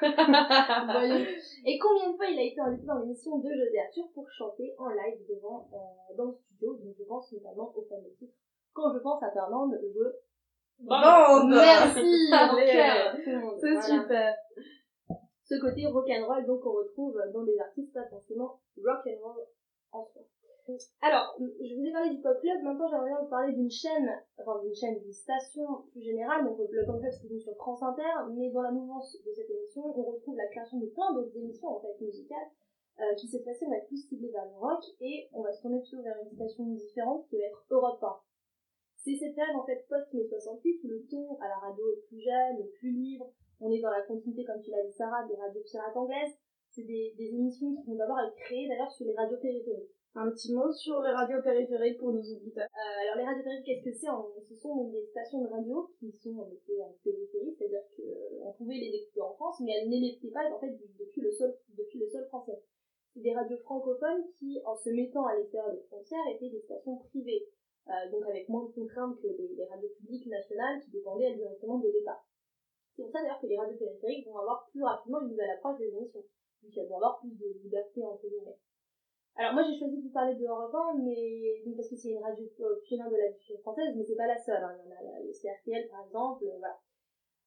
Voyons. Et combien de fois il a été invité dans l'émission de José Arthur pour chanter en live devant, euh, dans le studio, donc je pense notamment au fameux titre. Quand je pense à Fernande, je Bande Merci. C'est Voilà. super. Ce côté rock'n'roll, donc, on retrouve dans des artistes pas forcément rock'n'roll en soi. Alors, je vous ai parlé du Pop Club, maintenant j'aimerais vous parler d'une chaîne, enfin d'une chaîne, d'une station plus générale, donc le Pop Club c'est sur France Inter, mais dans la mouvance de cette émission, on retrouve la création de plein d'autres émissions en fait musicales, euh, qui cette fois-ci vont être plus ciblées vers le rock, et on va se tourner plutôt vers une station différente qui va être Europe 1. C'est cette période en fait post-mai 68 où le ton à la radio est plus jeune, est plus libre, on est dans la continuité, comme tu l'as dit Sarah, des radios pirates anglaises. C'est des, des émissions qui vont d'abord être créées d'ailleurs sur les radios périphériques. Un petit mot sur les radios périphériques pour nos auditeurs. Euh, alors les radios périphériques, qu'est-ce que c'est Ce sont des stations de radio qui sont en effet en périphérie, c'est-à-dire qu'on pouvait les écouter en France, mais elles n'émettaient pas en fait depuis le sol depuis le sol français. C'est des radios francophones qui, en se mettant à l'extérieur des frontières, étaient des stations privées, euh, donc avec moins de contraintes que les, radios publiques nationales qui dépendaient directement de l'État. C'est pour ça d'ailleurs que les radios périphériques vont avoir plus rapidement une nouvelle approche des émissions, puisqu'elles vont avoir plus de liberté entre guillemets. Alors moi j'ai choisi de vous parler de Europe 1, mais donc parce que c'est une radio pionnière de la diffusion française, mais c'est pas la seule. hein. Il y en a le CRTL par exemple, euh, voilà.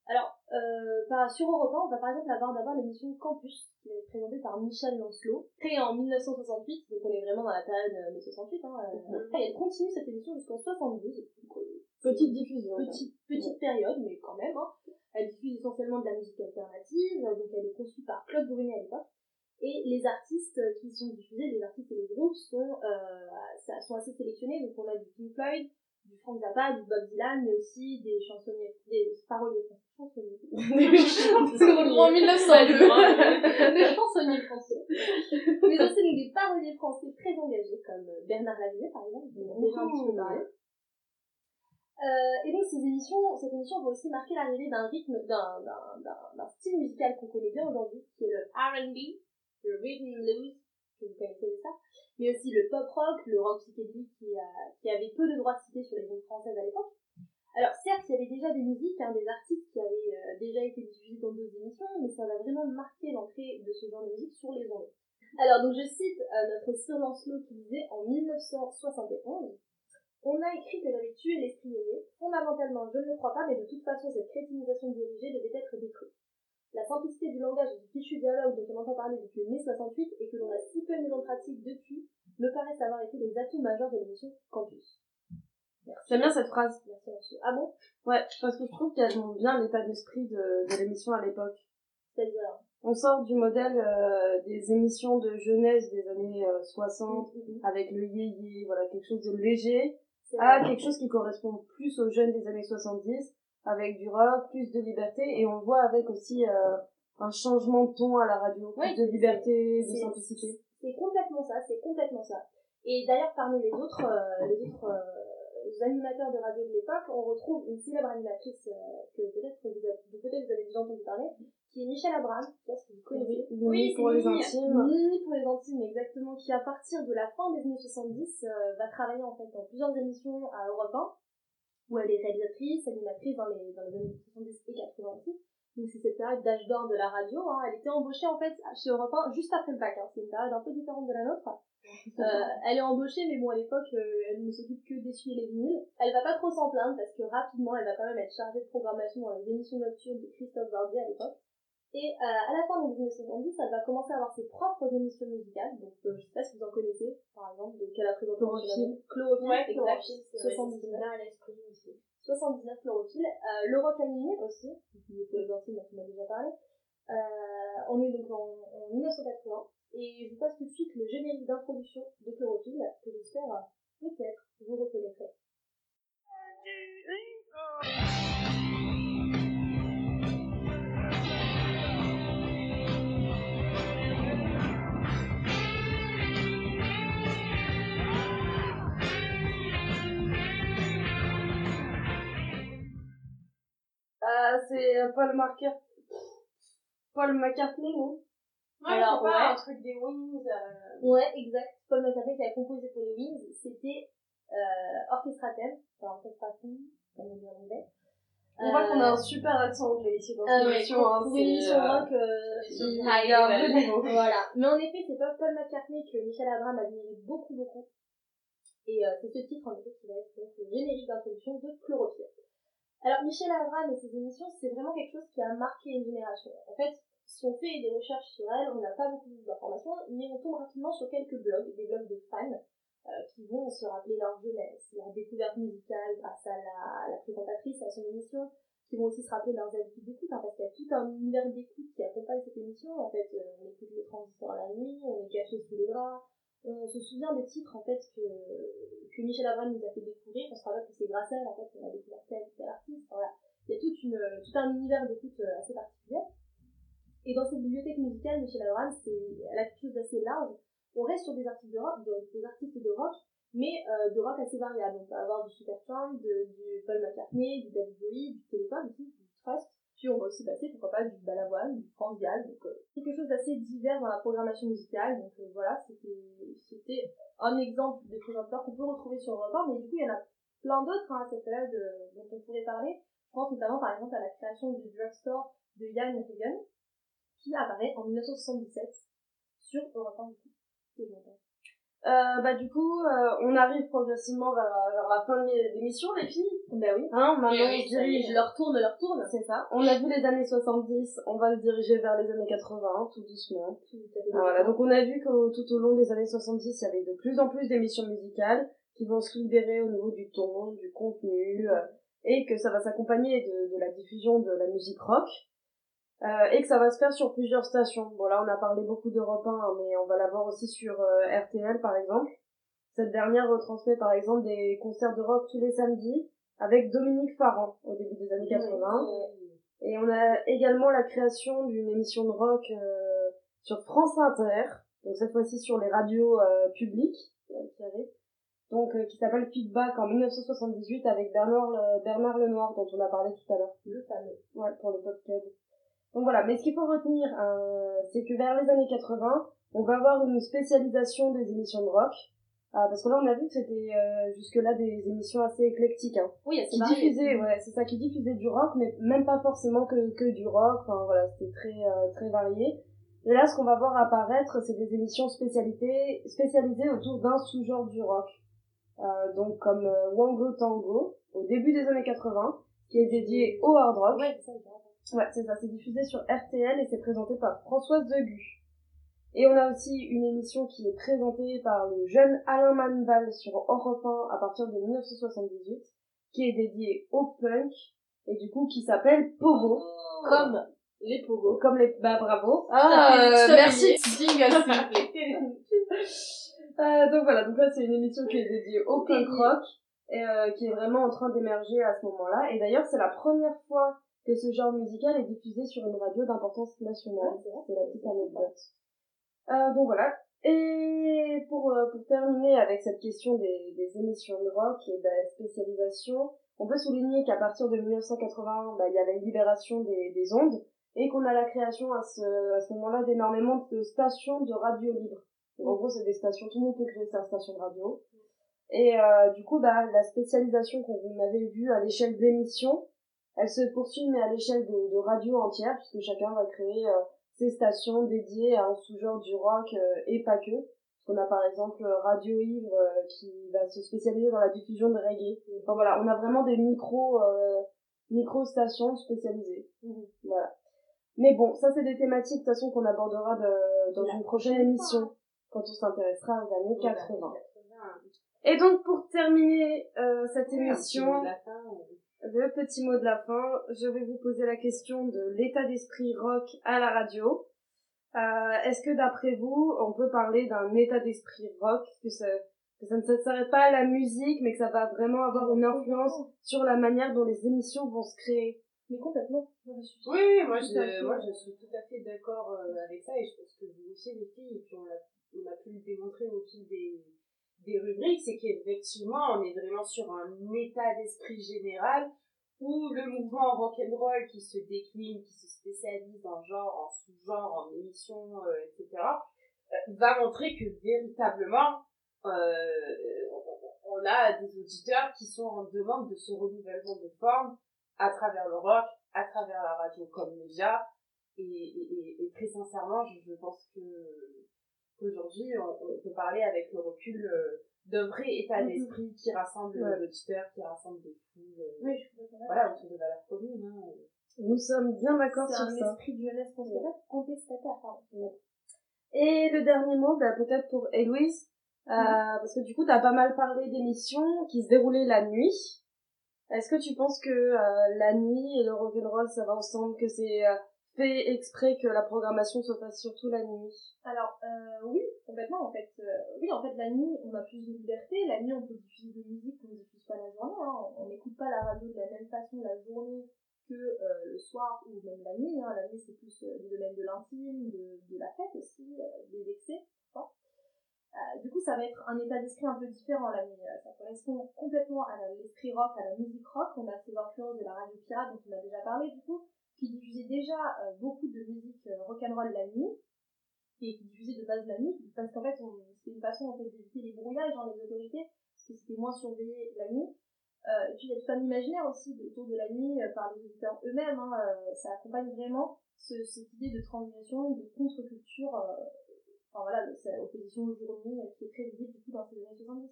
Alors euh, par, sur Europe 1, on va par exemple avoir d'abord l'émission Campus, qui présentée par Michel Lancelot, créée en 1968, donc on est vraiment dans la période euh, mai 68. Hein, euh, et elle continue cette émission jusqu'en 72. Donc, euh, Petite diffusion. petite, petite période, mais quand même. Hein. Elle diffuse essentiellement de la musique alternative, donc elle est conçue par Claude Bourigny à l'époque. Et les artistes qui sont diffusés, les artistes et les groupes sont, euh, sont assez sélectionnés. Donc on a du Pink Floyd, du Frank Zappa, du Bob Dylan, mais aussi des chansonniers, des paroliers français. Chansonniers. C'est en 1902, des chansonniers français. Mais aussi donc, des paroliers français très engagés, comme euh, Bernard Lavillier par exemple, dont on a déjà un petit peu parlé. Euh, et donc ces émissions, cette émission va aussi marquer l'arrivée d'un rythme, d'un, d'un, d'un, d'un style musical qu'on connaît bien aujourd'hui, qui est le R&B, le rhythm blues, que vous connaissez ça, mais aussi le pop rock, le rock psychédélique qui, a, qui avait peu de droits de cité sur les zones françaises à l'époque. Alors certes, il y avait déjà des musiques, hein, des artistes qui avaient euh, déjà été diffusés dans d'autres émissions, mais ça va vraiment marquer l'entrée de ce genre de musique sur les ondes. Alors donc je cite euh, notre Sir Lancelot qui disait en 1971 on a écrit que j'avais tué l'esprit ailé. Fondamentalement, je ne le crois pas, mais de toute façon, cette crétinisation dirigée devait être détruite. La simplicité du langage et du fichu dialogue dont on entend parler depuis mai 68 et que l'on a si peu mis en pratique depuis me paraissent avoir été des atouts majeurs de l'émission Campus. J'aime bien cette phrase. Merci, monsieur. Ah bon? Ouais, parce que je trouve qu'elle montre bien l'état d'esprit de, de l'émission à l'époque. C'est-à-dire? On sort du modèle euh, des émissions de jeunesse des années euh, 60, avec le yéyé, voilà, quelque chose de léger, à quelque chose qui correspond plus aux jeunes des années 70, avec du rock, plus de liberté, et on voit avec aussi euh, un changement de ton à la radio, plus Ouais, de liberté, de simplicité. C'est complètement ça, c'est complètement ça. Et d'ailleurs, parmi les autres, euh, les autres euh, animateurs de radio de l'époque, on retrouve une célèbre animatrice euh, que peut-être vous peut-être vous avez déjà entendu parler, qui est Michel Abraham, je sais pas si vous connaissez. Oui, pour les intimes. Mini pour les intimes, exactement, qui à partir de la fin des années 70 euh, va travailler en fait dans plusieurs émissions à Europe 1, où elle est réalisatrice, animatrice dans les, dans les années 70 et 80 aussi. Donc c'est cette période d'âge d'or de la radio. Hein. Elle était embauchée en fait chez Europe 1 juste après le bac. Hein. C'est une période un peu différente de la nôtre. Euh, elle est embauchée, mais bon à l'époque euh, elle ne s'occupe que d'essuyer les vinyles. Elle va pas trop s'en plaindre parce que rapidement elle va quand même être chargée de programmation dans les émissions nocturnes de Christophe Barbier à l'époque. Et euh, à la fin des années 70, elle va commencer à avoir ses propres émissions musicales. Donc, euh, je sais pas si vous en connaissez, par exemple, de qu'elle a présenté Chlorophylle. Chlorophylle, Ouais. Chlorophylle, c'est vrai, 79. c'est bien à l'esprit aussi. 79 Chlorophylle. Euh, le rock animé aussi, qui est pour les anciens dont on a déjà parlé. Euh, on est donc en, en 1980. Et je vous passe tout de suite le générique d'introduction de Chlorophylle, que j'espère peut-être vous reconnaîtrez. C'est euh, Paul Marker. Paul McCartney, non? Ouais, Alors, pas ouais. un truc des Wings. euh, Ouais, exact. Paul McCartney qui a composé pour les Wings, c'était euh, Orchestra Theme, enfin Orchestra Theme, comme on dit en anglais. On voit qu'on a Euh, un super accent anglais ici dans cette ouais, émission. pour, hein, pour une émission euh, rock, euh, il y a un niveau. voilà. Mais en effet, c'est pas Paul McCartney que Michel Abraham admirait beaucoup, beaucoup. Et euh, c'est ce titre, en effet, qui va être donc, le générique d'introduction de Chlorophylle. Alors, Michel Abraham et ses émissions, c'est vraiment quelque chose qui a marqué une génération. En fait, si on fait des recherches sur elle, on n'a pas beaucoup d'informations, mais on tombe rapidement sur quelques blogs, des blogs de fans, euh, qui vont se rappeler leur jeunesse, leur découverte musicale grâce à la, à la présentatrice à son émission, qui vont aussi se rappeler leurs habitudes d'écoute, hein, parce qu'il y a tout un univers d'écoute qui accompagne cette émission. En fait, euh, on écoute les transistors la nuit, on est caché sous les draps, on se souvient des titres en fait que, que Michel Abraham nous a fait découvrir, on se rappelle que c'est grâce à elle en fait qu'on a découvert tel artiste. Voilà. Il y a toute une, tout un univers d'écoute euh, assez particulier. Et dans cette bibliothèque musicale, Michel Abraham, elle a quelque chose d'assez large. on reste sur des artistes de rock, de- des artistes de rock, mais euh, de rock assez variable. On peut avoir du Supertramp, du Paul McCartney, du David Bowie, du Téléphone du Trust. Puis on va aussi passer, pourquoi pas, du Balavoine, du France. Donc euh, quelque chose d'assez divers dans la programmation musicale. Donc euh, voilà, c'était un exemple de présentateur qu'on peut retrouver sur Europe 1, mais du coup il y en a plein d'autres hein, à cette période euh, dont on pourrait parler. Je pense notamment par exemple à la création du drugstore de Yann Regan, qui apparaît en 1977 sur Europe 1 du coup. Hein. Euh, bah du coup, euh, on arrive progressivement vers, vers la fin de l'é- l'émission, les filles. Ben oui. Hein, maintenant, Oui, on se dirige leur tourne, leur tourne. C'est ça. On a vu les années 70, on va se diriger vers les années 80, tout doucement. Voilà, donc on a vu que tout au long des années 70, il y avait de plus en plus d'émissions musicales qui vont se libérer au niveau du ton, du contenu, euh, et que ça va s'accompagner de, de la diffusion de la musique rock, euh, et que ça va se faire sur plusieurs stations. Bon là, on a parlé beaucoup d'Europe 1, hein, mais on va l'avoir aussi sur euh, RTL par exemple. Cette dernière retransmet par exemple des concerts de rock tous les samedis avec Dominique Farran au début des années 80. Et on a également la création d'une émission de rock euh, sur France Inter, donc cette fois-ci sur les radios euh, publiques donc euh, qui s'appelle Feedback en 1978 avec Bernard Le- Bernard Lenoir dont on a parlé tout à l'heure. Le fameux. Ouais, pour le Pop Club. Donc voilà, mais ce qu'il faut retenir, euh, c'est que vers les années 80, on va avoir une spécialisation des émissions de rock. Ah, parce que là, on a vu que c'était euh, jusque-là des émissions assez éclectiques. Hein Oui, qui diffusait ouais c'est ça qui diffusait du rock mais même pas forcément que que du rock enfin voilà c'était très euh, très varié et là ce qu'on va voir apparaître c'est des émissions spécialités spécialisées autour d'un sous-genre du rock Euh, donc comme euh, Wango Tango au début des années 80 qui est dédié au hard rock Ouais, c'est ça. Ouais, c'est ça, c'est diffusé sur RTL et c'est présenté par Françoise Degu. Et on a aussi une émission qui est présentée par le jeune Alain Manval sur Europe 1 à partir de 1978, qui est dédiée au punk, et du coup qui s'appelle Pogo. Comme les pogos. Comme les... Bah bravo. Ah, Ah, euh, merci. Jingle, s'il vous plaît. Euh, donc voilà, donc là c'est une émission qui est dédiée au punk rock, et euh, qui est vraiment en train d'émerger à ce moment-là. Et d'ailleurs c'est la première fois que ce genre musical est diffusé sur une radio d'importance nationale. c'est la petite anecdote. Euh, donc voilà. Et pour, euh, pour terminer avec cette question des, des émissions de rock et de la spécialisation, on peut souligner qu'à partir de 1981, bah, il y a la libération des, des ondes et qu'on a la création à ce, à ce moment-là d'énormément de stations de radio libre. Donc, en gros, c'est des stations, tout le monde peut créer sa station de radio. Et euh, du coup, bah, la spécialisation qu'on avait vue à l'échelle d'émissions, elle se poursuit mais à l'échelle de, de radio entière, puisque chacun va créer euh, ses stations dédiées à un sous-genre du rock euh, et pas que. Qu'on a par exemple euh, Radio Ivre euh, qui va se spécialiser dans la diffusion de reggae. Enfin voilà, on a vraiment des micro euh, micro stations spécialisées. Voilà. Mais bon, ça c'est des thématiques de toute façon qu'on abordera de- dans une prochaine émission quand on s'intéressera aux années 80. Et donc pour terminer euh, cette émission, le petit mot de la fin, je vais vous poser la question de l'état d'esprit rock à la radio. Euh, Est-ce que d'après vous, on peut parler d'un état d'esprit rock, que ça, que ça ne s'arrête pas à la musique, mais que ça va vraiment avoir une influence sur la manière dont les émissions vont se créer? Mais complètement. Oui, oui, moi je, moi je suis tout à fait d'accord euh, avec ça et je pense que vous aussi les filles, et puis on, l'a- on a pu le démontrer au fil des, des rubriques, c'est qu'effectivement on est vraiment sur un état d'esprit général où le mouvement rock'n'roll qui se décline, qui se spécialise en genre, en sous-genre, en émission, euh, etc., euh, va montrer que véritablement euh, on- a des auditeurs qui sont en demande de ce renouvellement de forme à travers le rock, à travers la radio comme média. Et, très sincèrement, je pense que qu'aujourd'hui, on, on peut parler avec le recul euh, d'un vrai état Mhm. d'esprit qui rassemble Ouais. les auditeurs, qui rassemble des foules, euh, Oui, je suis d'accord. voilà, autour de valeurs communes. Hein. Nous sommes bien d'accord C'est sur un ça. esprit de jeunesse contestataire, contestataire pardon. Et le dernier mot, bah, peut-être pour Héloïse, euh, parce que du coup, t'as pas mal parlé d'émissions qui se déroulaient la nuit. Est-ce que tu penses que euh, la nuit et le rock'n'roll, ça va ensemble, que c'est euh, fait exprès que la programmation se fasse surtout la nuit Alors, euh, oui, complètement, en fait. euh, oui, en fait, la nuit, on a plus de liberté. La nuit, on peut diffuser des musiques qu'on ne diffuse pas la journée. Hein. On n'écoute pas la radio de la même façon la journée que euh, le soir ou même la nuit. Hein. La nuit, c'est plus du domaine de l'intime, de, de la fête aussi, des excès. parfois. va être un état d'esprit un peu différent la nuit. Ça correspond complètement à l'esprit rock, à la musique rock. On a ces influences de la radio pirate dont on a déjà parlé du coup, qui diffusait déjà euh, beaucoup de musique euh, rock'n'roll la nuit et qui diffusait de base la nuit parce qu'en fait c'était une façon en fait d'éviter les brouillages dans les autorités parce que c'était moins surveillé la nuit. Euh, et puis il y a tout un imaginaire aussi autour de la nuit euh, par les auditeurs eux-mêmes. hein, ça accompagne vraiment ce- cette idée de transgression, de contre-culture. enfin voilà, cette opposition au jour-nuit euh, qui est très visible du coup dans ces années 70.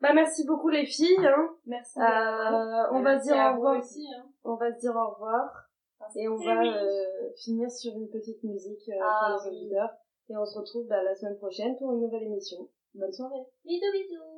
Bah merci beaucoup les filles. Hein. Merci. Euh, on va se Merci dire à au vous revoir. aussi, hein. On va se dire au revoir et on va euh, finir sur une petite musique euh, Ah, pour les oui. auditeurs. Et on se retrouve bah, la semaine prochaine pour une nouvelle émission. Bonne soirée. Bisous bisous.